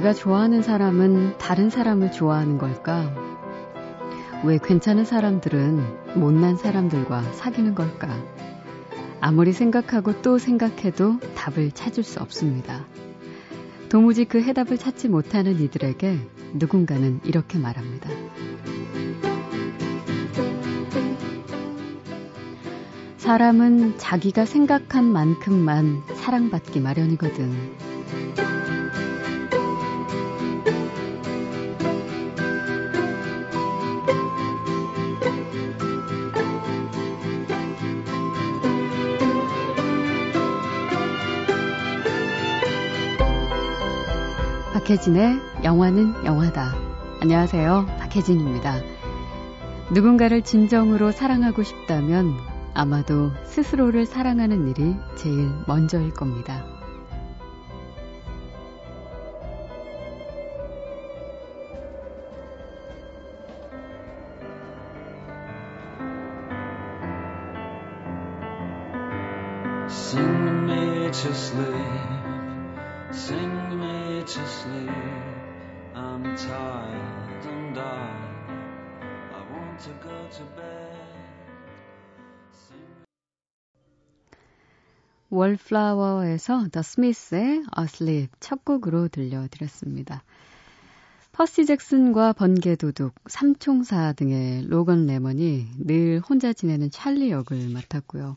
왜 내가 좋아하는 사람은 다른 사람을 좋아하는 걸까? 왜 괜찮은 사람들은 못난 사람들과 사귀는 걸까? 아무리 생각하고 또 생각해도 답을 찾을 수 없습니다. 도무지 그 해답을 찾지 못하는 이들에게 누군가는 이렇게 말합니다. 사람은 자기가 생각한 만큼만 사랑받기 마련이거든. 박혜진의 영화는 영화다. 안녕하세요. 박혜진입니다. 누군가를 진정으로 사랑하고 싶다면 아마도 스스로를 사랑하는 일이 제일 먼저일 겁니다. 월플라워에서 더 스미스의 Asleep 첫 곡으로 들려드렸습니다. 퍼시 잭슨과 번개 도둑, 삼총사 등의 로건 레먼이 늘 혼자 지내는 찰리 역을 맡았고요.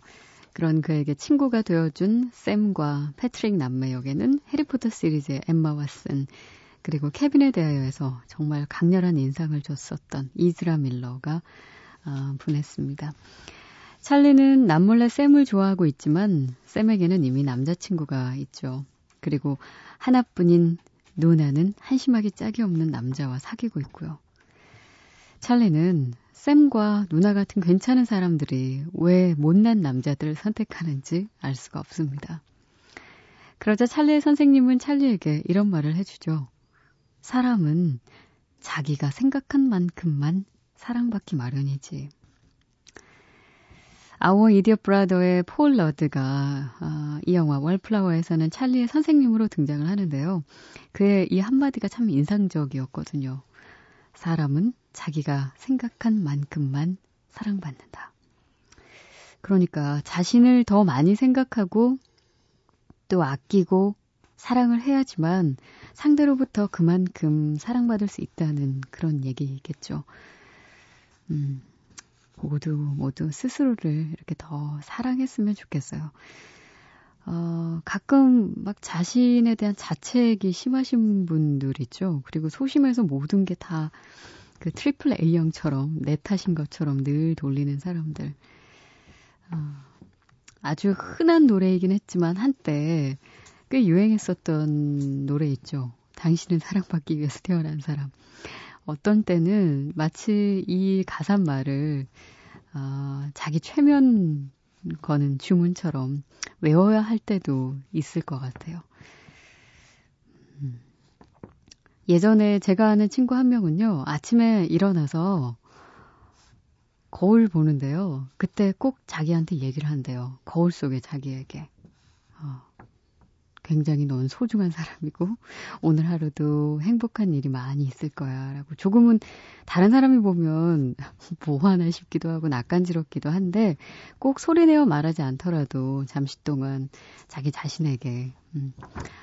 그런 그에게 친구가 되어준 샘과 패트릭 남매 역에는 해리포터 시리즈의 엠마 왓슨 그리고 케빈에 대하여에서 정말 강렬한 인상을 줬었던 이즈라 밀러가 어, 분했습니다. 찰리는 남몰래 샘을 좋아하고 있지만 샘에게는 이미 남자친구가 있죠. 그리고 하나뿐인 누나는 한심하게 짝이 없는 남자와 사귀고 있고요. 찰리는 샘과 누나 같은 괜찮은 사람들이 왜 못난 남자들을 선택하는지 알 수가 없습니다. 그러자 찰리의 선생님은 찰리에게 이런 말을 해주죠. 사람은 자기가 생각한 만큼만 사랑받기 마련이지. 아워 이디어 브라더의 폴 러드가 어, 이 영화 월플라워에서는 찰리의 선생님으로 등장을 하는데요. 그의 이 한마디가 참 인상적이었거든요. 사람은 자기가 생각한 만큼만 사랑받는다. 그러니까 자신을 더 많이 생각하고 또 아끼고 사랑을 해야지만 상대로부터 그만큼 사랑받을 수 있다는 그런 얘기겠죠. 음, 모두 모두 스스로를 이렇게 더 사랑했으면 좋겠어요. 어, 가끔 막 자신에 대한 자책이 심하신 분들 있죠. 그리고 소심해서 모든 게 다 그 트리플 A형처럼 내 탓인 것처럼 늘 돌리는 사람들. 어, 아주 흔한 노래이긴 했지만 한때 꽤 유행했었던 노래 있죠. 당신은 사랑받기 위해서 태어난 사람. 어떤 때는 마치 이 가사말을 어, 자기 최면 거는 주문처럼 외워야 할 때도 있을 것 같아요. 음. 예전에 제가 아는 친구 한 명은요, 아침에 일어나서 거울 보는데요. 그때 꼭 자기한테 얘기를 한대요. 거울 속에 자기에게. 어, 굉장히 넌 소중한 사람이고 오늘 하루도 행복한 일이 많이 있을 거야 라고 조금은 다른 사람이 보면 뭐 하나 싶기도 하고 낯간지럽기도 한데 꼭 소리내어 말하지 않더라도 잠시 동안 자기 자신에게 음,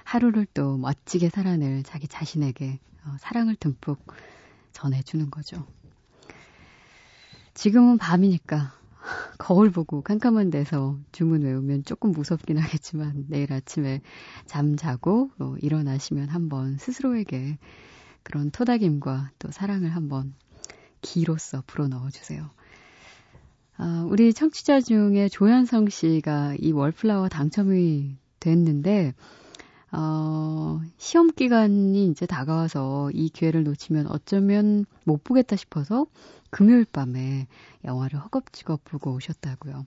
하루를 또 멋지게 살아낼 자기 자신에게 어, 사랑을 듬뿍 전해주는 거죠. 지금은 밤이니까 거울 보고 깜깜한 데서 주문 외우면 조금 무섭긴 하겠지만 내일 아침에 잠 자고 어, 일어나시면 한번 스스로에게 그런 토닥임과 또 사랑을 한번 기로써 불어 넣어 주세요. 아, 우리 청취자 중에 조현성 씨가 이 월플라워 당첨이 됐는데 어, 시험 기간이 이제 다가와서 이 기회를 놓치면 어쩌면 못 보겠다 싶어서 금요일 밤에 영화를 허겁지겁 보고 오셨다고요.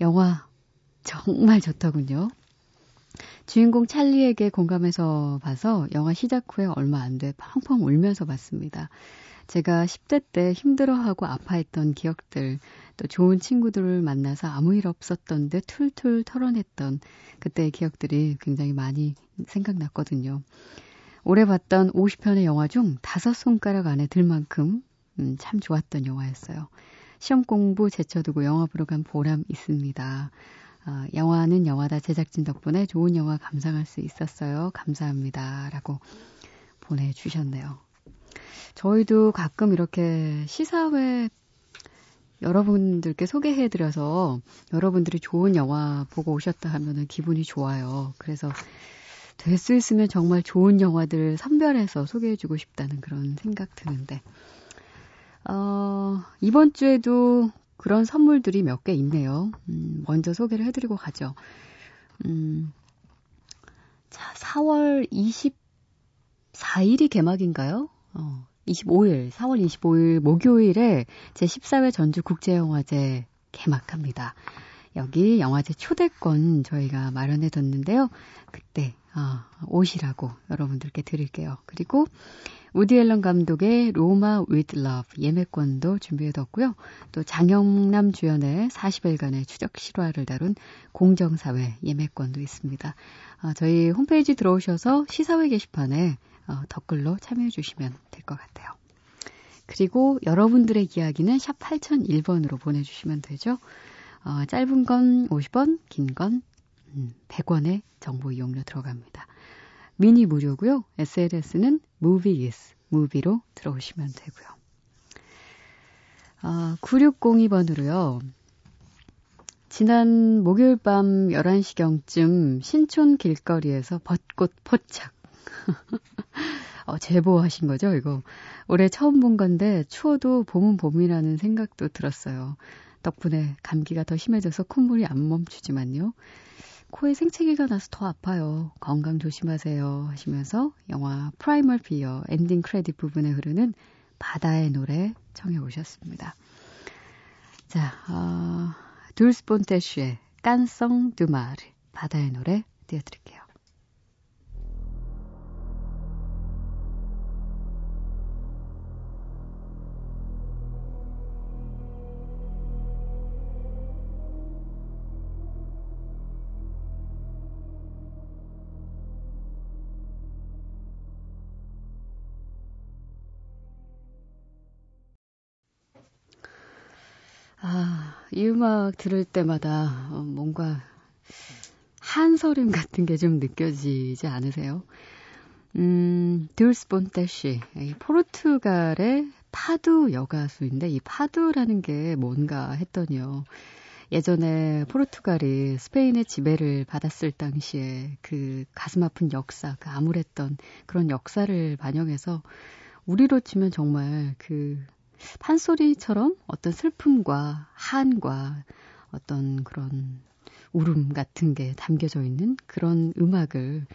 영화 정말 좋더군요. 주인공 찰리에게 공감해서 봐서 영화 시작 후에 얼마 안 돼 펑펑 울면서 봤습니다. 제가 10대 때 힘들어하고 아파했던 기억들, 또 좋은 친구들을 만나서 아무 일 없었던 데 툴툴 털어냈던 그때의 기억들이 굉장히 많이 생각났거든요. 올해 봤던 50편의 영화 중 다섯 손가락 안에 들 만큼 음, 참 좋았던 영화였어요. 시험 공부 제쳐두고 영화 보러 간 보람 있습니다. 어, 영화는 영화다 제작진 덕분에 좋은 영화 감상할 수 있었어요. 감사합니다. 라고 보내주셨네요. 저희도 가끔 이렇게 시사회 여러분들께 소개해드려서 여러분들이 좋은 영화 보고 오셨다 하면은 기분이 좋아요. 그래서 될 수 있으면 정말 좋은 영화들 선별해서 소개해주고 싶다는 그런 생각 드는데, 어, 이번 주에도 그런 선물들이 몇 개 있네요. 음, 먼저 소개를 해드리고 가죠. 음, 자, 4월 24일이 개막인가요? 어, 25일, 4월 25일 목요일에 제14회 전주국제영화제 개막합니다. 여기 영화제 초대권 저희가 마련해 뒀는데요. 그때 어, 오시라고 여러분들께 드릴게요. 그리고 우디 앨런 감독의 로마 with love 예매권도 준비해뒀고요. 또 장영남 주연의 40일간의 추적 실화를 다룬 공정사회 예매권도 있습니다. 어, 저희 홈페이지 들어오셔서 시사회 게시판에 어, 댓글로 참여해 주시면 될 것 같아요. 그리고 여러분들의 이야기는 샵 8001번으로 보내주시면 되죠. 어, 짧은 건 50원, 긴건 음, 100원의 정보 이용료 들어갑니다. 미니 무료고요. SNS는 movies, 무비로 들어오시면 되고요. 아, 9602번으로요. 지난 목요일 밤 11시경쯤 신촌 길거리에서 벚꽃 포착. 어, 제보하신 거죠, 이거. 올해 처음 본 건데, 추워도 봄은 봄이라는 생각도 들었어요. 덕분에 감기가 더 심해져서 콧물이 안 멈추지만요. 코에 생채기가 나서 더 아파요. 건강 조심하세요. 하시면서 영화 Primal Fear 엔딩 크레딧 부분에 흐르는 바다의 노래 청해 오셨습니다. 자, 어, 둘스폰테쉬의 깐성 두마르 바다의 노래 띄워드릴게요. 음악 들을 때마다 어, 뭔가 한서림 같은 게 좀 느껴지지 않으세요? 음, 듀스본테시, 포르투갈의 파두 여가수인데 이 파두라는 게 뭔가 했더니요. 예전에 포르투갈이 스페인의 지배를 받았을 당시에 그 가슴 아픈 역사, 그 암울했던 그런 역사를 반영해서 우리로 치면 정말 그 판소리처럼 어떤 슬픔과 한과 어떤 그런 울음 같은 게 담겨져 있는 그런 음악을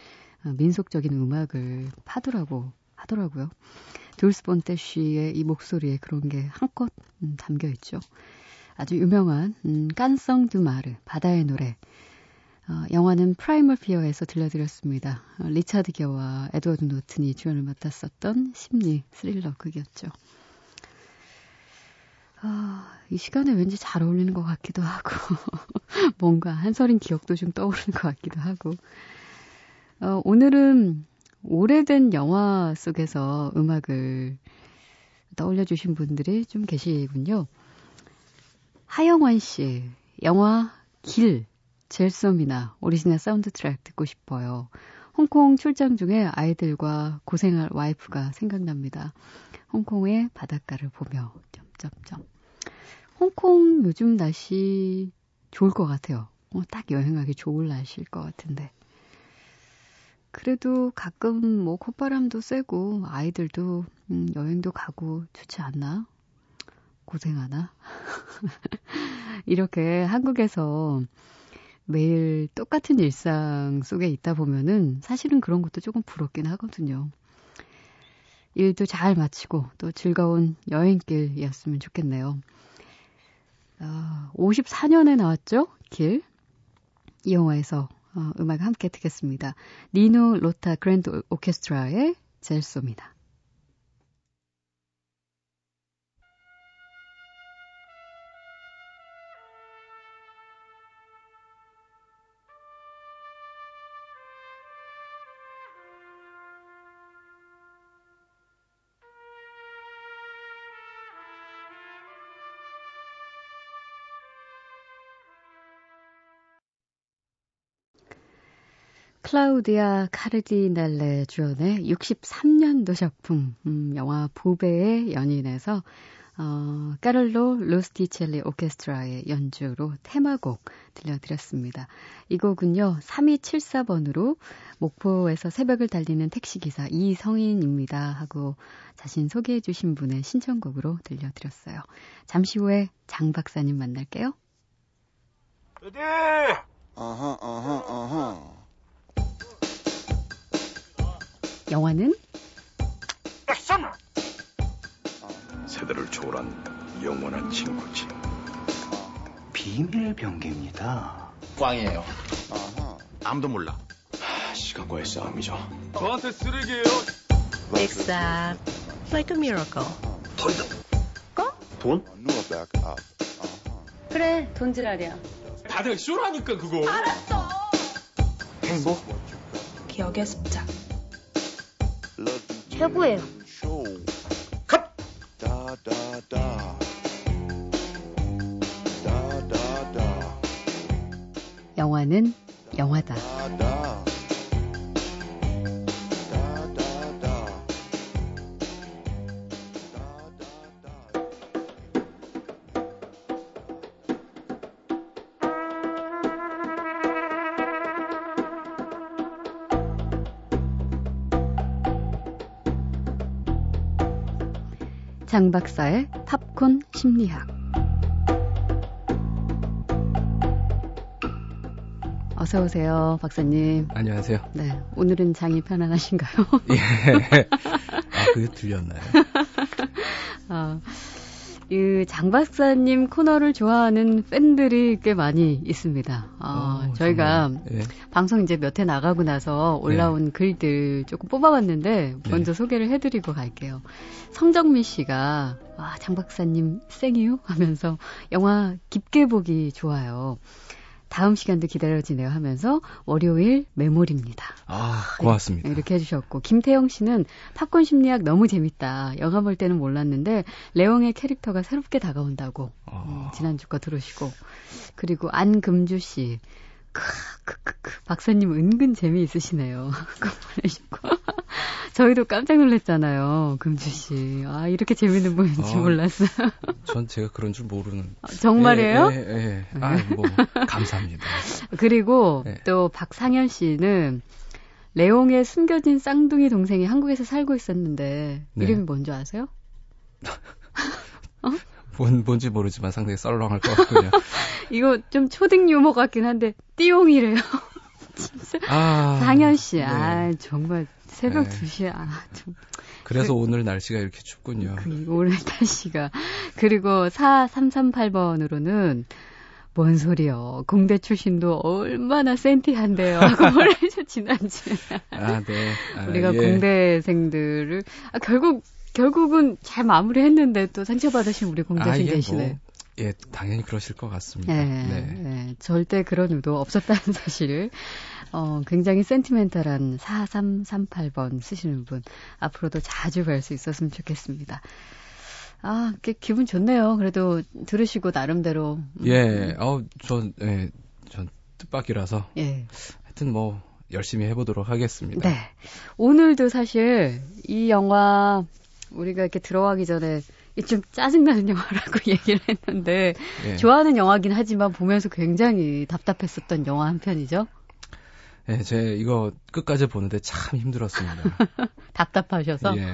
어, 민속적인 음악을 파두라고 하더라고요. 둘스 폰테스의 이 목소리에 그런 게 한껏 음, 담겨 있죠. 아주 유명한 음, Canção do Mar 바다의 노래. 어, 영화는 Primal Fear에서 들려드렸습니다. 어, 리차드 기어와 에드워드 노튼이 주연을 맡았었던 심리 스릴러 극이었죠. 아, 이 시간에 왠지 잘 어울리는 것 같기도 하고, 뭔가 한설인 기억도 좀 떠오르는 것 같기도 하고. 어, 오늘은 오래된 영화 속에서 음악을 떠올려주신 분들이 좀 계시군요. 하영환 씨, 영화 길, 젤소미나 오리지널 사운드 트랙 듣고 싶어요. 홍콩 출장 중에 아이들과 고생할 와이프가 생각납니다. 홍콩의 바닷가를 보며 점 점점. 홍콩 요즘 날씨 좋을 것 같아요. 어, 딱 여행하기 좋을 날씨일 것 같은데. 그래도 가끔 뭐 콧바람도 쐬고 아이들도 음, 여행도 가고 좋지 않나? 고생하나? 이렇게 한국에서 매일 똑같은 일상 속에 있다 보면은 사실은 그런 것도 조금 부럽긴 하거든요. 일도 잘 마치고 또 즐거운 여행길이었으면 좋겠네요. 어, 54년에 나왔죠? 길. 이 영화에서 어, 음악 함께 듣겠습니다. 니노 로타 그랜드 오케스트라의 젤소입니다. 클라우디아 카르디날레 주연의 63년도 작품, 음, 영화 부배의 연인에서 어, 까를로 로스티첼리 오케스트라의 연주로 테마곡 들려드렸습니다. 이 곡은요, 3274번으로 목포에서 새벽을 달리는 택시기사 이성인입니다. 하고 자신 소개해주신 분의 신청곡으로 들려드렸어요. 잠시 후에 장 박사님 만날게요. 어디? 어허, 어허, 어허. 영화는 액션! 세대를 초월한 영원한 친구지. 비밀 병기입니다. 꽝이에요. 아무도 몰라. 시간과의 싸움이죠. 저한테 쓰레기예요. Exact. Like a miracle. 돈이다. 거? 돈? 그래, 돈 지랄이야. 다들 쇼라니까 그거. 알았어. 행복? 기억의 습작. 최고예요. 컷! 영화는 영화다. 장 박사의 팝콘 심리학. 어서 오세요, 박사님. 안녕하세요. 네, 오늘은 장이 편안하신가요? 예. 아, 그게 들렸나요? 아, 이장 박사님 코너를 좋아하는 팬들이 꽤 많이 있습니다. 아, 어, 저희가 예. 방송 이제 몇 회 나가고 나서 올라온 네. 글들 조금 뽑아봤는데 먼저 소개를 해드리고 갈게요. 성정미 씨가 아, 장 박사님 생이요 하면서 영화 깊게 보기 좋아요. 다음 시간도 기다려지네요 하면서 월요일 메모리입니다. 아, 고맙습니다. 이렇게 해주셨고 김태영 씨는 팝콘 심리학 너무 재밌다. 영화 볼 때는 몰랐는데 레옹의 캐릭터가 새롭게 다가온다고 어. 음, 지난주 거 들으시고 그리고 안금주 씨 크크크크 박사님 은근 재미있으시네요. 저희도 깜짝 놀랐잖아요. 금주 씨. 아 이렇게 재밌는 분인지 어. 몰랐어요. 전 제가 그런 줄 모르는. 아, 정말이에요? 예, 예, 예. 아, 뭐, 감사합니다. 그리고 네. 또 박상현 씨는 레옹의 숨겨진 쌍둥이 동생이 한국에서 살고 있었는데 네. 이름이 뭔지 아세요? 뭔, 뭔지 모르지만 상당히 썰렁할 것 같군요. 이거 좀 초딩 유머 같긴 한데 띠용이래요. 아. 상현 씨, 네. 아 정말 새벽 네. 2시에 아 좀. 그래서 오늘 날씨가 이렇게 춥군요. 그 오늘 날씨가 그리고 4338번으로는 뭔 소리요? 공대 출신도 얼마나 센티한데요. 하고 보내죠 지난주에. 아, 네. 아, 우리가 예. 공대생들을 아, 결국 결국은 잘 마무리했는데 또 상처받으신 우리 아, 공대생 예, 대신에. 뭐, 예, 당연히 그러실 것 같습니다. 네, 네. 네, 절대 그런 의도 없었다는 사실을 어, 굉장히 센티멘탈한 4338번 쓰시는 분 앞으로도 자주 뵐 수 있었으면 좋겠습니다. 아, 그 기분 좋네요. 그래도 들으시고 나름대로 음, 예, 어, 전, 예, 전 뜻밖이라서 예. 하여튼 뭐 열심히 해보도록 하겠습니다. 네. 오늘도 사실 이 영화 우리가 이렇게 들어가기 전에 이좀 짜증나는 영화라고 얘기를 했는데 예. 좋아하는 영화긴 하지만 보면서 굉장히 답답했었던 영화 한 편이죠. 예, 제 이거 끝까지 보는데 참 힘들었습니다. 답답하셔서 예.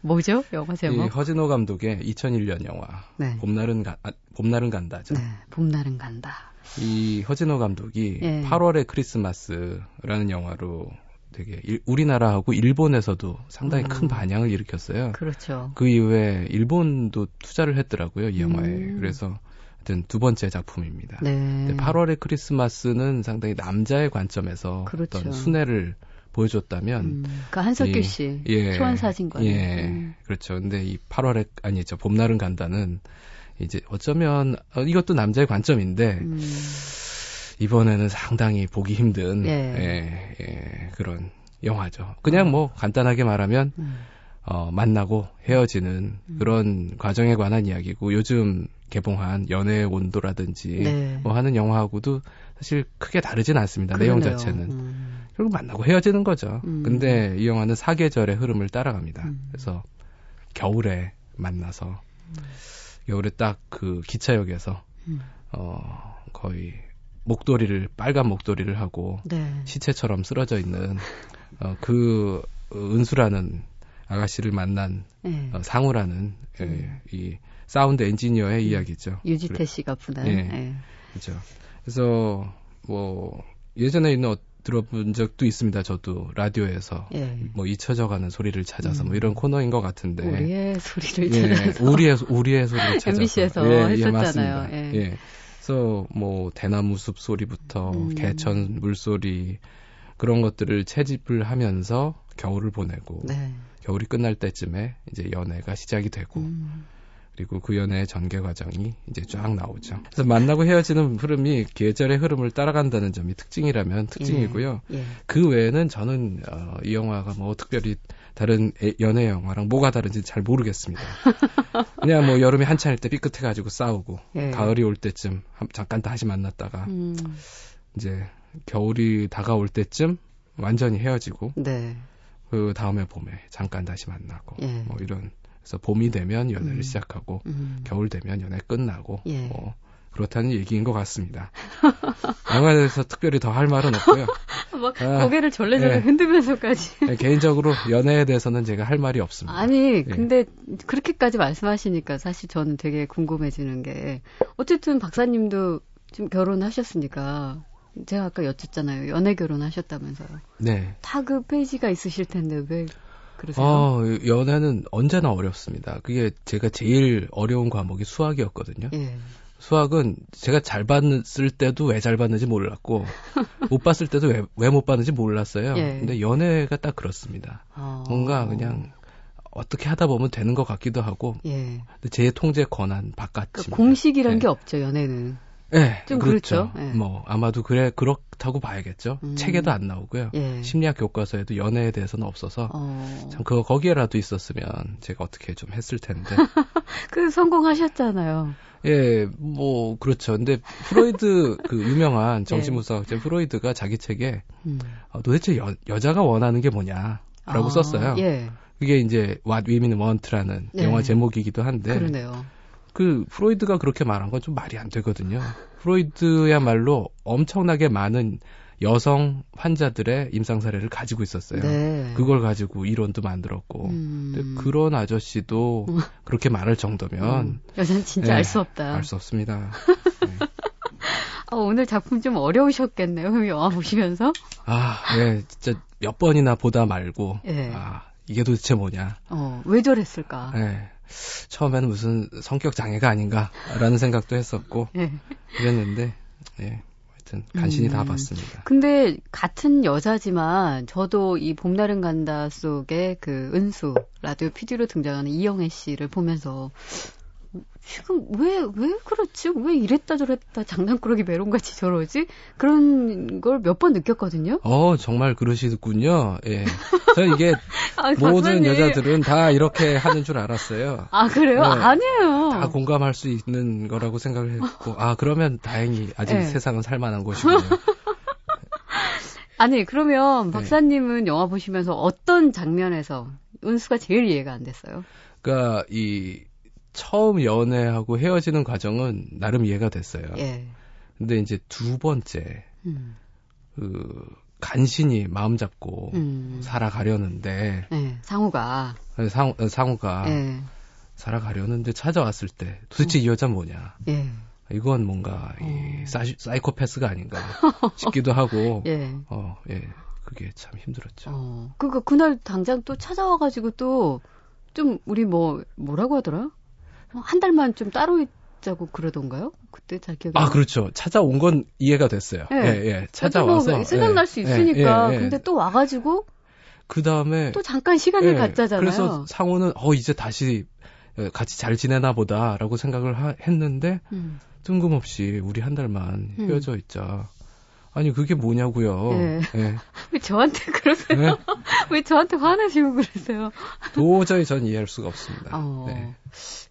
뭐죠? 영화 이 제목? 허진호 감독의 2001년 영화 네. 봄날은 가, 아, 봄날은 간다죠. 네. 봄날은 간다. 이 허진호 감독이 예. 8월의 크리스마스라는 영화로 되게 일- 우리나라하고 일본에서도 상당히 음. 큰 반향을 일으켰어요. 그렇죠. 그 이후에 일본도 투자를 했더라고요, 이 영화에. 음. 그래서 하여튼 두 번째 작품입니다. 네. 근데 8월의 크리스마스는 상당히 남자의 관점에서 그렇죠. 어떤 순애를 보여줬다면 음, 그 한석규 이- 씨 예. 초원 사진관. 예, 음. 그렇죠. 근데 이 8월에 아니죠. 봄날은 간다는 이제 어쩌면 어, 이것도 남자의 관점인데 음, 이번에는 상당히 보기 힘든 예. 예, 예, 그런 영화죠. 그냥 뭐 간단하게 말하면 음. 어, 만나고 헤어지는 그런 과정에 관한 이야기고 요즘 개봉한 연애의 온도라든지 네. 뭐 하는 영화하고도 사실 크게 다르진 않습니다. 내용 그러네요. 자체는. 음. 결국 만나고 헤어지는 거죠. 음. 근데 이 영화는 사계절의 흐름을 따라갑니다. 음. 그래서 겨울에 만나서 겨울에 딱 그 기차역에서 음. 어 거의 목도리를 빨간 목도리를 하고 네. 시체처럼 쓰러져 있는 어, 그 은수라는 아가씨를 만난 네. 어, 상우라는 예, 이 사운드 엔지니어의 이야기죠. 유지태 씨가 부른. 예. 예. 그렇죠. 그래서 뭐 예전에 있는 어, 들어본 적도 있습니다. 저도 라디오에서 예. 뭐 잊혀져가는 소리를 찾아서 뭐 음. 이런 코너인 것 같은데. 우리의 소리를 예, 찾아서 우리의 소- 우리의 소리를 찾아서. MBC에서 했었잖아요. 맞습니다. 예. 예. 그래서 뭐 대나무 숲 소리부터 음. 개천 물소리 그런 것들을 채집을 하면서 겨울을 보내고 네. 겨울이 끝날 때쯤에 이제 연애가 시작이 되고 음. 그리고 그 연애의 전개 과정이 이제 쫙 나오죠. 그래서 만나고 헤어지는 흐름이 계절의 흐름을 따라간다는 점이 특징이라면 특징이고요. 예. 그 외에는 저는 어, 이 영화가 뭐 특별히 다른 애- 연애 영화랑 뭐가 다른지 잘 모르겠습니다. 그냥 뭐 여름에 한창일 때 삐끗해가지고 싸우고 예. 가을이 올 때쯤 한- 잠깐 다시 만났다가 음. 이제 겨울이 다가올 때쯤 완전히 헤어지고 네. 그 다음에 봄에 잠깐 다시 만나고 예. 뭐 이런 그래서 봄이 되면 연애를 음. 시작하고 음. 겨울 되면 연애 끝나고 예. 뭐 그렇다는 얘기인 것 같습니다. 영화에 대해서 특별히 더 할 말은 없고요. 막 아, 고개를 절레절레 예. 흔들면서까지. 네, 개인적으로 연애에 대해서는 제가 할 말이 없습니다. 아니, 근데 그렇게까지 말씀하시니까 사실 저는 되게 궁금해지는 게 어쨌든 박사님도 지금 결혼하셨으니까 제가 아까 여쭙잖아요. 연애 결혼하셨다면서요. 네. 다그 페이지가 있으실 텐데 왜 그러세요? 어, 연애는 언제나 어렵습니다. 그게 제가 제일 어려운 과목이 수학이었거든요. 예. 수학은 제가 잘 봤을 때도 왜 잘 봤는지 몰랐고 못 봤을 때도 왜왜못 봤는지 몰랐어요. 예. 근데 연애가 딱 그렇습니다. 어. 뭔가 그냥 어떻게 하다 보면 되는 것 같기도 하고 예. 제 통제 권한 바깥입니다. 그러니까 공식이란 네. 게 없죠, 연애는. 네, 좀 그렇죠. 그렇죠. 예. 뭐 아마도 그래 그렇다고 봐야겠죠. 음. 책에도 안 나오고요. 예. 심리학 교과서에도 연애에 대해서는 없어서 어. 참 그거 거기에라도 있었으면 제가 어떻게 좀 했을 텐데. 그 성공하셨잖아요. 예, 뭐 그렇죠. 근데 프로이드 그 유명한 정신분석학자 프로이드가 자기 책에 음. 어, 도대체 여, 여자가 원하는 게 뭐냐라고 아, 썼어요. 예. 그게 이제 What Women Want라는 네. 영화 제목이기도 한데 그러네요. 그 프로이드가 그렇게 말한 건 좀 말이 안 되거든요. 프로이드야말로 엄청나게 많은 여성 환자들의 임상 사례를 가지고 있었어요. 네. 그걸 가지고 이론도 만들었고. 음. 그런 아저씨도 그렇게 말할 정도면 음. 여자는 진짜 네, 알수 없다. 알 수 없습니다. 네. 아, 오늘 작품 좀 어려우셨겠네요. 영화 보시면서. 아, 예, 진짜 몇 번이나 보다 말고, 예. 아, 이게 도대체 뭐냐. 어, 왜 저랬을까? 예. 처음에는 무슨 성격 장애가 아닌가라는 생각도 했었고, 예. 그랬는데, 예. 하여튼, 간신히 다 음. 봤습니다. 근데 같은 여자지만 저도 이 봄날은 간다 속에 그 은수 라디오 PD로 등장하는 이영애 씨를 보면서 지금 왜 왜 그렇지 왜 이랬다 저랬다 장난꾸러기 메론같이 저러지 그런 걸 몇 번 느꼈거든요. 어, 정말 그러시군요. 예. 저는 이게 아, 모든 박사님. 여자들은 다 이렇게 하는 줄 알았어요. 아 그래요? 네. 아니에요. 다 공감할 수 있는 거라고 생각을 했고, 아, 그러면 다행히 아직 네. 세상은 살만한 곳이군요. 아니 그러면 네. 박사님은 영화 보시면서 어떤 장면에서 은수가 제일 이해가 안 됐어요? 그러니까 이 처음 연애하고 헤어지는 과정은 나름 이해가 됐어요. 예. 근데 이제 두 번째 음. 그 간신히 마음 잡고 음. 살아가려는데 예. 상우가 상, 상우가 예. 살아가려는데 찾아왔을 때 도대체 이 여자 뭐냐? 예. 이건 뭔가 이 어. 사이, 사이코패스가 아닌가 싶기도 하고 예. 어, 예. 그게 참 힘들었죠. 어, 그니까 그날 당장 또 찾아와 가지고 또 좀 우리 뭐 뭐라고 하더라? 한 달만 좀 따로 있자고 그러던가요? 그때 잘 기억이 아, 안 그렇죠. 찾아온 건 이해가 됐어요. 예. 예, 예. 찾아와서 뭐 생각날 예, 수 예, 있으니까. 예, 예. 근데 또 와가지고 그 다음에 또 잠깐 시간을 예, 갖자잖아요. 그래서 상호는 어 이제 다시 어, 같이 잘 지내나 보다라고 생각을 하- 했는데 음. 뜬금없이 우리 한 달만 음. 헤어져 있자. 아니 그게 뭐냐고요. 예. 예. 왜 저한테 그러세요? 네? 왜 저한테 화내시고 그러세요? 도저히 전 이해할 수가 없습니다. 어. 네.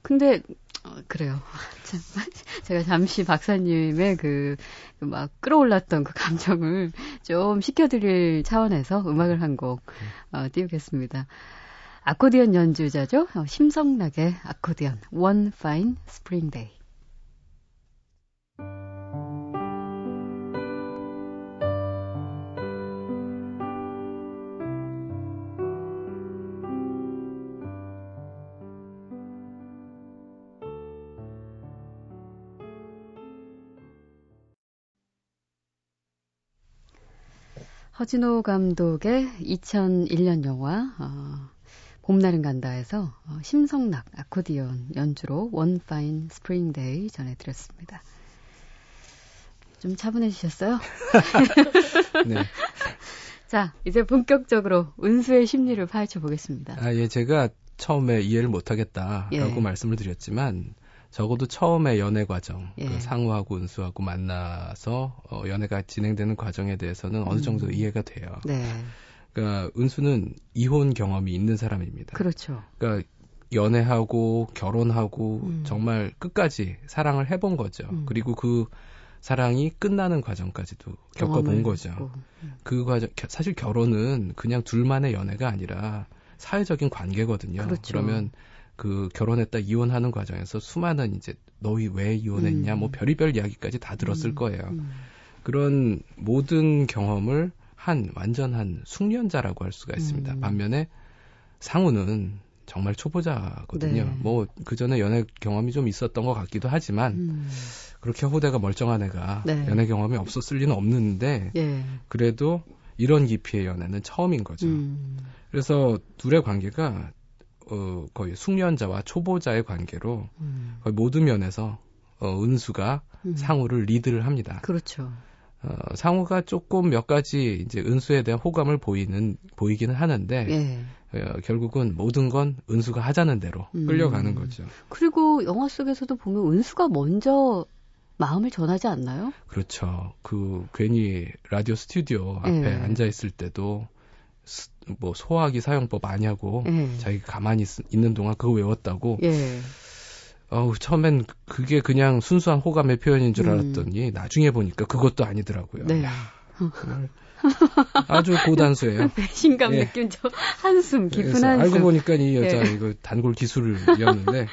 근데 어, 그래요. 참, 제가 잠시 박사님의 그, 그막 끌어올랐던 그 감정을 좀 식혀드릴 차원에서 음악을 한 곡, 어, 띄우겠습니다. 아코디언 연주자죠. 어, 심성락의 아코디언, One Fine Spring Day. 허진호 감독의 2001년 영화 어, 봄날은 간다에서 어, 심성락 아코디언 연주로 One Fine Spring Day 전해드렸습니다. 좀 차분해지셨어요? 네. 자, 이제 본격적으로 은수의 심리를 파헤쳐 보겠습니다. 아, 예, 제가 처음에 이해를 못하겠다라고 예. 말씀을 드렸지만 적어도 처음에 연애 과정, 예. 그 상우하고 은수하고 만나서 어, 연애가 진행되는 과정에 대해서는 어느 정도 음. 이해가 돼요. 네, 그러니까 은수는 이혼 경험이 있는 사람입니다. 그렇죠. 그러니까 연애하고 결혼하고 음. 정말 끝까지 사랑을 해본 거죠. 음. 그리고 그 사랑이 끝나는 과정까지도 겪어본 거죠. 했고. 그 과정 겨- 사실 결혼은 그냥 둘만의 연애가 아니라 사회적인 관계거든요. 그렇죠. 러면 그 결혼했다 이혼하는 과정에서 수많은 이제 너희 왜 이혼했냐 음. 뭐 별의별 이야기까지 다 들었을 음, 거예요. 음. 그런 모든 경험을 한 완전한 숙련자라고 할 수가 있습니다. 음. 반면에 상우는 정말 초보자거든요. 네. 뭐그 전에 연애 경험이 좀 있었던 것 같기도 하지만 음. 그렇게 호대가 멀쩡한 애가 네. 연애 경험이 없었을 리는 없는데 예. 그래도 이런 깊이의 연애는 처음인 거죠. 음. 그래서 둘의 관계가 어, 거의 숙련자와 초보자의 관계로 음. 거의 모든 면에서 어, 은수가 음. 상우를 리드를 합니다. 그렇죠. 어, 상우가 조금 몇 가지 이제 은수에 대한 호감을 보이는 보이기는 하는데 예. 어, 결국은 모든 건 은수가 하자는 대로 음. 끌려가는 거죠. 그리고 영화 속에서도 보면 은수가 먼저 마음을 전하지 않나요? 그렇죠. 그 괜히 라디오 스튜디오 앞에 예. 앉아 있을 때도 스- 뭐 소화기 사용법 아냐고 예. 자기가 가만히 있, 는 동안 그거 외웠다고. 예. 어우 처음엔 그게 그냥 순수한 호감의 표현인 줄 음. 알았더니 나중에 보니까 그것도 아니더라고요. 네. 야, 아주 고단수예요. 배신감 예. 느낀 저 한숨, 깊은 한숨. 알고 보니까 이 여자 예. 이거 단골 기술이었는데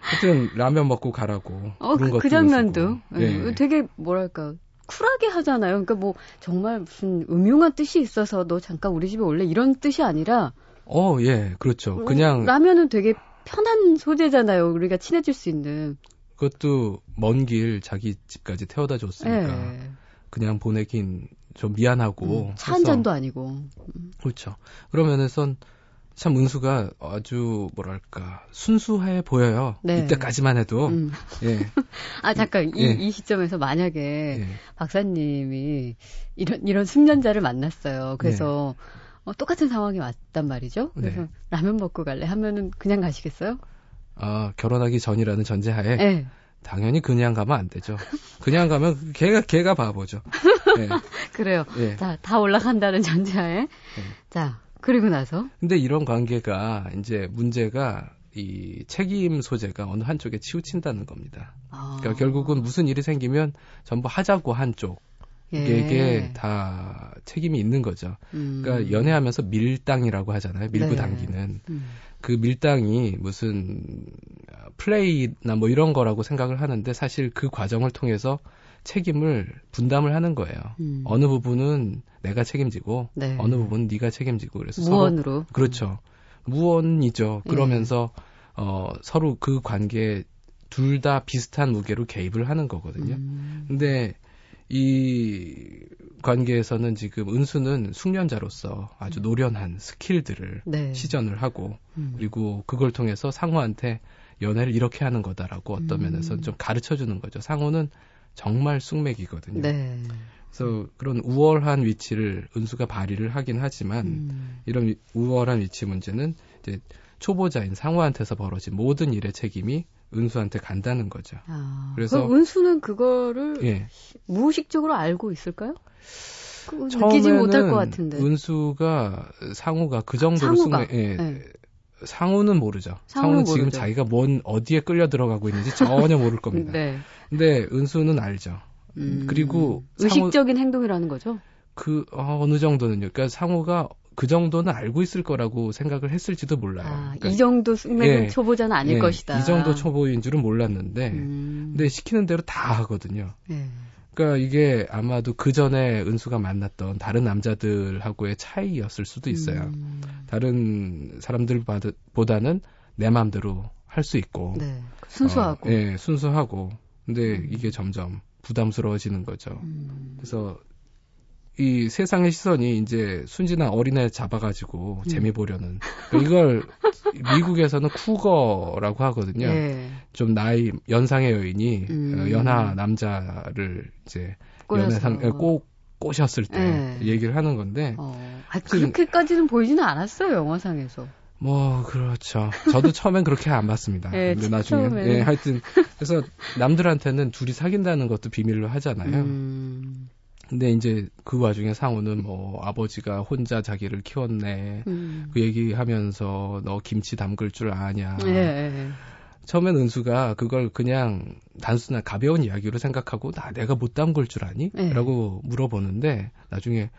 하여튼 라면 먹고 가라고 어, 그런 그, 그 장면도. 예. 예. 되게 뭐랄까 쿨하게 하잖아요. 그러니까 뭐 정말 무슨 음흉한 뜻이 있어서 너 잠깐 우리 집에 올래 이런 뜻이 아니라 어, 예, 그렇죠. 그냥 라면은 되게 편한 소재잖아요. 우리가 친해질 수 있는. 그것도 먼 길 자기 집까지 태워다 줬으니까 예. 그냥 보내긴 좀 미안하고 음, 차 한 잔도 아니고. 그렇죠. 그런 면에선 참 은수가 아주 뭐랄까 순수해 보여요. 네. 이때까지만 해도 음. 예, 아 잠깐 이, 예. 이 시점에서 만약에 예. 박사님이 이런 이런 숙련자를 만났어요. 그래서 네. 어, 똑같은 상황이 왔단 말이죠. 그래서 네. 라면 먹고 갈래 하면은 그냥 가시겠어요? 아 결혼하기 전이라는 전제하에 네. 당연히 그냥 가면 안 되죠. 그냥 가면 걔가 걔가 바보죠. 예, 그래요. 예. 자, 다 올라간다는 전제하에. 자, 그리고 나서. 근데 이런 관계가 이제 문제가 이 책임 소재가 어느 한쪽에 치우친다는 겁니다. 아, 그러니까 결국은 무슨 일이 생기면 전부 하자고 한 쪽에게 예. 다 책임이 있는 거죠. 음. 그러니까 연애하면서 밀당이라고 하잖아요. 밀고 네. 당기는. 음. 그 밀당이 무슨 플레이나 뭐 이런 거라고 생각을 하는데 사실 그 과정을 통해서 책임을 분담을 하는 거예요. 음. 어느 부분은 내가 책임지고 네. 어느 부분은 네가 책임지고 그래서 서로 무언으로. 그렇죠. 무언이죠. 예. 그러면서 어 서로 그 관계에 둘 다 비슷한 무게로 개입을 하는 거거든요. 음. 근데 이 관계에서는 지금 은수는 숙련자로서 아주 노련한 스킬들을 네. 시전을 하고 음. 그리고 그걸 통해서 상호한테 연애를 이렇게 하는 거다라고 어떤 음. 면에서 좀 가르쳐 주는 거죠. 상호는 정말 숙맥이거든요. 네. 그래서 그런 우월한 위치를 은수가 발휘를 하긴 하지만 음. 이런 위- 우월한 위치 문제는 이제 초보자인 상호한테서 벌어진 모든 일의 책임이 은수한테 간다는 거죠. 아, 그래서- 은수는 그거를 예. 무의식적으로 알고 있을까요? 그 느끼지 못할 것 같은데. 은수가 상호가 그 정도로 상호가. 숙맥, 예, 네. 상우는 모르죠. 상우는 상우는 지금 모르죠. 자기가 뭔 어디에 끌려 들어가고 있는지 전혀 모를 겁니다. 네. 근데 은수는 알죠. 음, 그리고 의식적인 행동이라는 거죠. 그 어, 느 정도는요. 그러니까 상우가 그 정도는 알고 있을 거라고 생각을 했을지도 몰라요. 아, 그러니까 이 정도 숙맥은 예, 초보자는 아닐 예, 것이다. 이 정도 초보인 줄은 몰랐는데, 음, 근데 시키는 대로 다 하거든요. 예. 그러니까 이게 아마도 그 전에 은수가 만났던 다른 남자들하고의 차이였을 수도 있어요. 음, 다른 사람들보다는 내 마음대로 할 수 있고, 네. 순수하고. 어, 예, 순수하고. 근데 이게 점점 부담스러워지는 거죠. 음, 그래서 이 세상의 시선이 이제 순진한 어린애 잡아가지고 음. 재미 보려는 이걸 미국에서는 쿠거라고 하거든요. 예. 좀 나이 연상의 여인이 음. 어, 연하 남자를 이제. 연애상 예, 꼭 꼬셨을 때 예. 얘기를 하는 건데 어, 아, 그렇게까지는 보이지는 않았어요, 영화상에서. 뭐 그렇죠. 저도 처음엔 그렇게 안 봤습니다. 예, 근데 나중에 처음에는. 예, 하여튼 그래서 남들한테는 둘이 사귄다는 것도 비밀로 하잖아요. 음, 근데 이제 그 와중에 상우는 뭐 아버지가 혼자 자기를 키웠네. 음. 그 얘기하면서 너 김치 담글 줄 아냐. 예, 예. 처음엔 은수가 그걸 그냥 단순한 가벼운 이야기로 생각하고 나 내가 못 담글 줄 아니? 네. 라고 물어보는데 나중에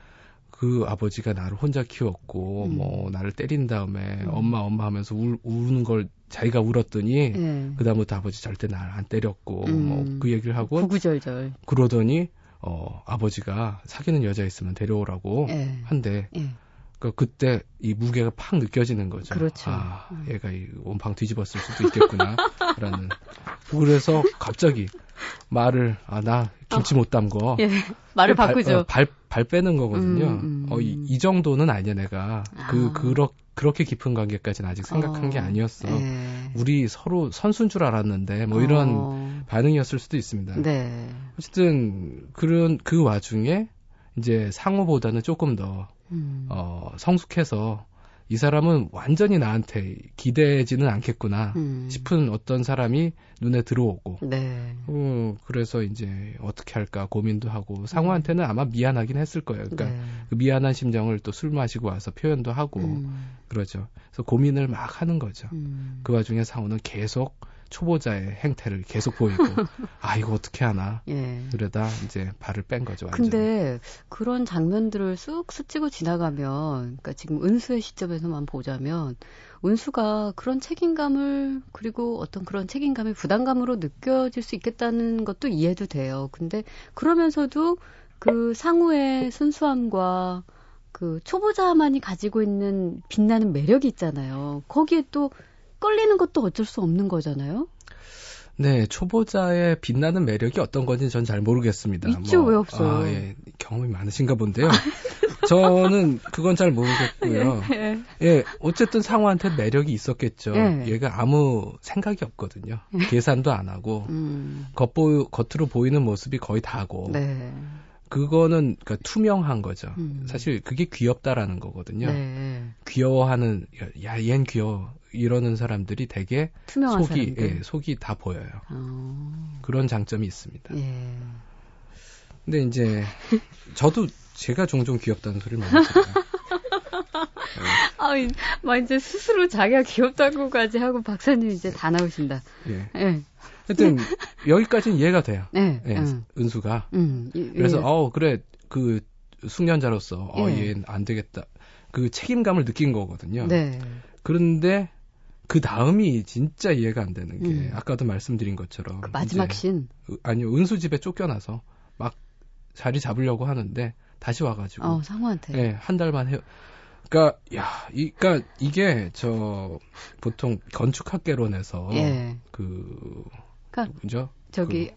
그 아버지가 나를 혼자 키웠고 음. 뭐 나를 때린 다음에 음. 엄마 엄마 하면서 울, 우는 걸 자기가 울었더니 예. 그다음부터 아버지 절대 날 안 때렸고 음. 뭐그 얘기를 하고 구구절절. 그러더니 어 아버지가 사귀는 여자 있으면 데려오라고 예. 한데 예. 그 그때 이 무게가 팍 느껴지는 거죠. 그렇죠. 아, 음. 얘가 이 온팡 뒤집었을 수도 있겠구나라는. 그래서 갑자기 말을 아 나 김치 못 담궈. 예. 말을 발- 바꾸죠. 어, 발, 발 빼는 거거든요. 음, 음. 어, 이, 이 정도는 아니야 내가. 그 아. 그렇 그렇게 깊은 관계까지는 아직 생각한 어, 게 아니었어. 예. 우리 서로 선수인 줄 알았는데 뭐 이런 어, 반응이었을 수도 있습니다. 네. 어쨌든 그런 그 와중에 이제 상호보다는 조금 더 음. 어, 성숙해서 이 사람은 완전히 나한테 기대지는 않겠구나 음. 싶은 어떤 사람이 눈에 들어오고 네. 어, 그래서 이제 어떻게 할까 고민도 하고 상우한테는 아마 미안하긴 했을 거예요. 그러니까 네. 그 미안한 심정을 또 술 마시고 와서 표현도 하고 음. 그러죠. 그래서 고민을 막 하는 거죠. 음. 그 와중에 상우는 계속 초보자의 행태를 계속 보이고 아 이거 어떻게 하나 예. 그러다 이제 발을 뺀 거죠. 완전히. 근데 그런 장면들을 쑥 스치고 지나가면, 그러니까 지금 은수의 시점에서만 보자면, 은수가 그런 책임감을, 그리고 어떤 그런 책임감이 부담감으로 느껴질 수 있겠다는 것도 이해도 돼요. 근데 그러면서도 그 상우의 순수함과 그 초보자만이 가지고 있는 빛나는 매력이 있잖아요. 거기에 또 끌리는 것도 어쩔 수 없는 거잖아요. 네, 초보자의 빛나는 매력이 어떤 건지 전 잘 모르겠습니다. 있죠, 왜 없어요? 아, 예, 경험이 많으신가 본데요. 저는 그건 잘 모르겠고요. 예. 예, 어쨌든 상우한테 매력이 있었겠죠. 예. 얘가 아무 생각이 없거든요. 계산도 안 하고 음, 겉보, 겉으로 보이는 모습이 거의 다고. 네. 그거는 그러니까 투명한 거죠. 음. 사실 그게 귀엽다라는 거거든요. 네. 귀여워하는 야, 얜 귀여워 이러는 사람들이 되게 투명한 속이 사람들. 예, 속이 다 보여요. 어, 그런 장점이 있습니다. 예. 근데 이제 저도 제가 종종 귀엽다는 소리를 많이 들어요. 아, 이- 막 이제 스스로 자기가 귀엽다고까지 하고 박사님 이제 다 나오신다. 예. 예. 하여튼 여기까지는 이해가 돼요. 네. 예, 응. 은수가. 음. 이- 그래서 예. 어 그래 그 숙련자로서 어 예. 얘는 안 되겠다. 그 책임감을 느낀 거거든요. 네. 그런데 그 다음이 진짜 이해가 안 되는 게 음. 아까도 말씀드린 것처럼 그 마지막 신. 으- 아니요 은수 집에 쫓겨나서 막 자리 잡으려고 하는데 다시 와가지고 어, 상우한테. 예, 한 달만 해요. 그러니까 야, 이, 그러니까 이게 저 보통 건축학개론에서 예. 그 그러니까 누구죠? 저기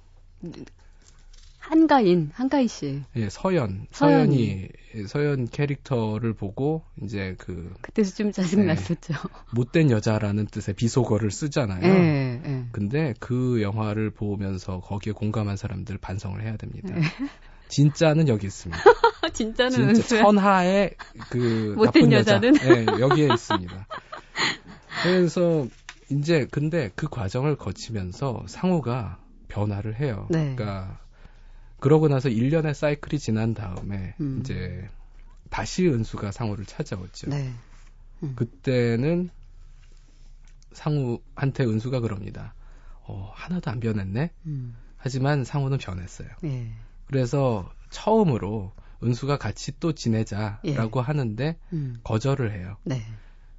한가인, 한가인 씨. 예, 서연, 서연이. 서연이 서연 캐릭터를 보고 이제 그 그때도 좀 짜증 났었죠. 못된 여자라는 뜻의 비속어를 쓰잖아요. 예. 예. 근데 그 영화를 보면서 거기에 공감한 사람들 반성을 해야 됩니다. 네. 진짜는 여기 있습니다. 진짜는 진짜. 천하의 그 못된 나쁜 여자. 여자는? 네, 여기에 있습니다. 그래서 이제 근데 그 과정을 거치면서 상우가 변화를 해요. 네. 그러니까 그러고 나서 1년의 사이클이 지난 다음에 음. 이제 다시 은수가 상우를 찾아오죠. 네. 그때는 상우한테 은수가 그럽니다. 어, 하나도 안 변했네? 음. 하지만 상우는 변했어요. 예. 그래서 처음으로 은수가 같이 또 지내자라고 예. 하는데 음. 거절을 해요. 네.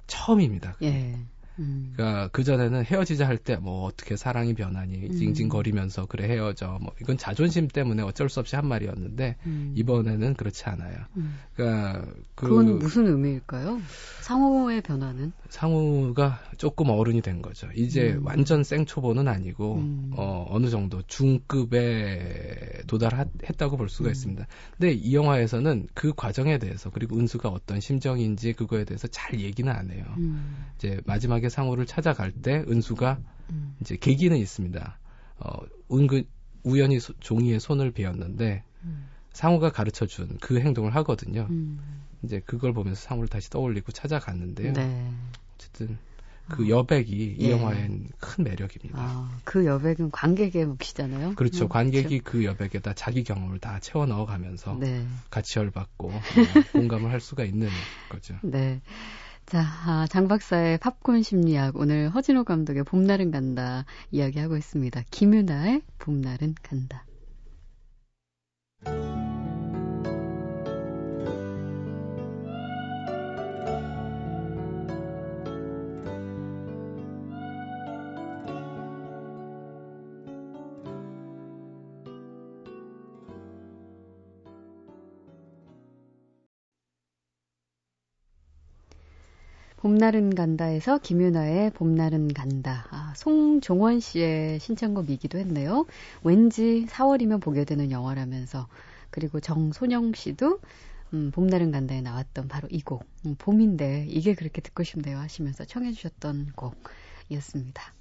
처음입니다. 예. 음. 그러니까 그 전에는 헤어지자 할 때 뭐 어떻게 사랑이 변하니 음. 징징거리면서 그래 헤어져 뭐 이건 자존심 때문에 어쩔 수 없이 한 말이었는데 음. 이번에는 그렇지 않아요. 음. 그러니까 그 그거는 무슨 의미일까요? 상호의 변화는? 상우가 조금 어른이 된 거죠. 이제 음. 완전 생초보는 아니고 음. 어, 어느 정도 중급에 도달했다고 볼 수가 음. 있습니다. 근데 이 영화에서는 그 과정에 대해서 그리고 은수가 어떤 심정인지 그거에 대해서 잘 얘기는 안 해요. 음. 이제 마지막에 상우를 찾아갈 때 은수가 음. 이제 계기는 있습니다. 어, 은근 우연히 소- 종이에 손을 베었는데 음. 상우가 가르쳐 준 그 행동을 하거든요. 음. 이제 그걸 보면서 상우를 다시 떠올리고 찾아갔는데요. 네. 어쨌든 그 여백이 이 예. 영화엔 큰 매력입니다. 아, 그 여백은 관객의 몫이잖아요. 그렇죠. 음, 관객이 그 여백에다 자기 경험을 다 채워 넣어가면서 그렇죠? 네. 같이 열받고 어, 공감을 할 수가 있는 거죠. 네. 자, 아, 장 박사의 팝콘 심리학. 오늘 허진호 감독의 봄날은 간다 이야기하고 있습니다. 김윤아의 봄날은 간다. 봄날은 간다에서 김윤아의 봄날은 간다. 아, 송종원 씨의 신청곡이기도 했네요. 왠지 4월이면 보게 되는 영화라면서 그리고 정소영 씨도 음, 봄날은 간다에 나왔던 바로 이 곡. 음, 봄인데 이게 그렇게 듣고 싶네요 하시면서 청해 주셨던 곡이었습니다.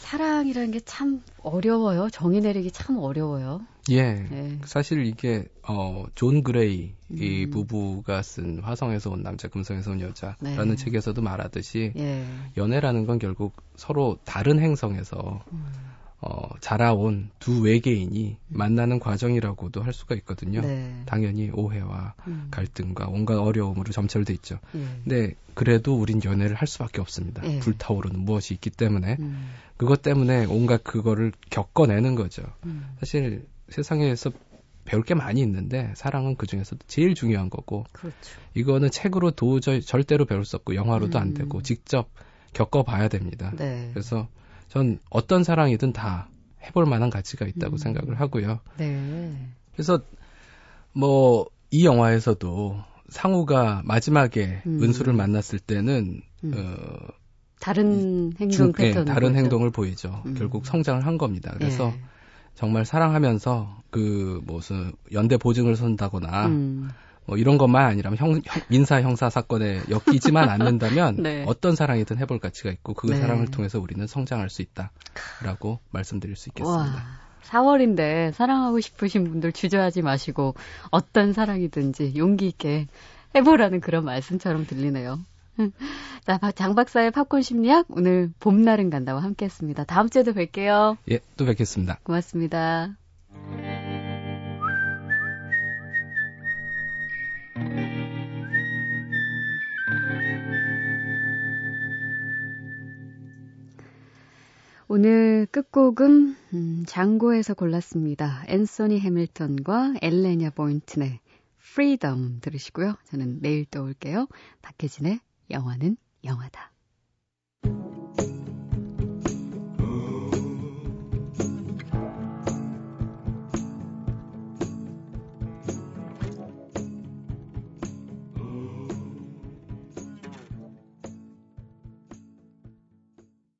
사랑이라는 게 참 어려워요. 정의 내리기 참 어려워요. 예. 네. 사실 이게 어, 존 그레이 이 음. 부부가 쓴 화성에서 온 남자, 금성에서 온 여자라는 네. 책에서도 말하듯이 예. 연애라는 건 결국 서로 다른 행성에서 음, 어, 자라온 두 외계인이 만나는 과정이라고도 할 수가 있거든요. 네. 당연히 오해와 음, 갈등과 온갖 어려움으로 점철돼 있죠. 예. 근데 그래도 우린 연애를 할 수밖에 없습니다. 예. 불타오르는 무엇이 있기 때문에 음, 그것 때문에 온갖 그거를 겪어내는 거죠. 음, 사실 세상에서 배울 게 많이 있는데 사랑은 그 중에서도 제일 중요한 거고 그렇죠. 이거는 책으로 도저히 절대로 배울 수 없고 영화로도 안 음. 되고 직접 겪어봐야 됩니다. 네. 그래서 전 어떤 사랑이든 다 해볼 만한 가치가 있다고 음. 생각을 하고요. 네. 그래서 뭐 이 영화에서도 상우가 마지막에 음. 은수를 만났을 때는 음. 어, 다른 행동 중- 예, 패턴 다른 행동을 보이죠. 음. 결국 성장을 한 겁니다. 그래서 예. 정말 사랑하면서 그 무슨 연대 보증을 선다거나 음, 뭐 이런 것만 아니라면 형, 형- 민사 형사 사건에 엮이지만 않는다면 네. 어떤 사랑이든 해볼 가치가 있고 그 네. 사랑을 통해서 우리는 성장할 수 있다라고 말씀드릴 수 있겠습니다. 와, 4월인데 사랑하고 싶으신 분들 주저하지 마시고 어떤 사랑이든지 용기 있게 해보라는 그런 말씀처럼 들리네요. 자, 장 박사의 팝콘 심리학 오늘 봄날은 간다와 함께했습니다. 다음 주에도 뵐게요. 예, 또 뵙겠습니다. 고맙습니다. 오늘 끝곡은 음, 장고에서 골랐습니다. 앤소니 해밀턴과 엘레냐 보인튼의 Freedom 들으시고요. 저는 내일 또 올게요. 박혜진의 영화는 영화다.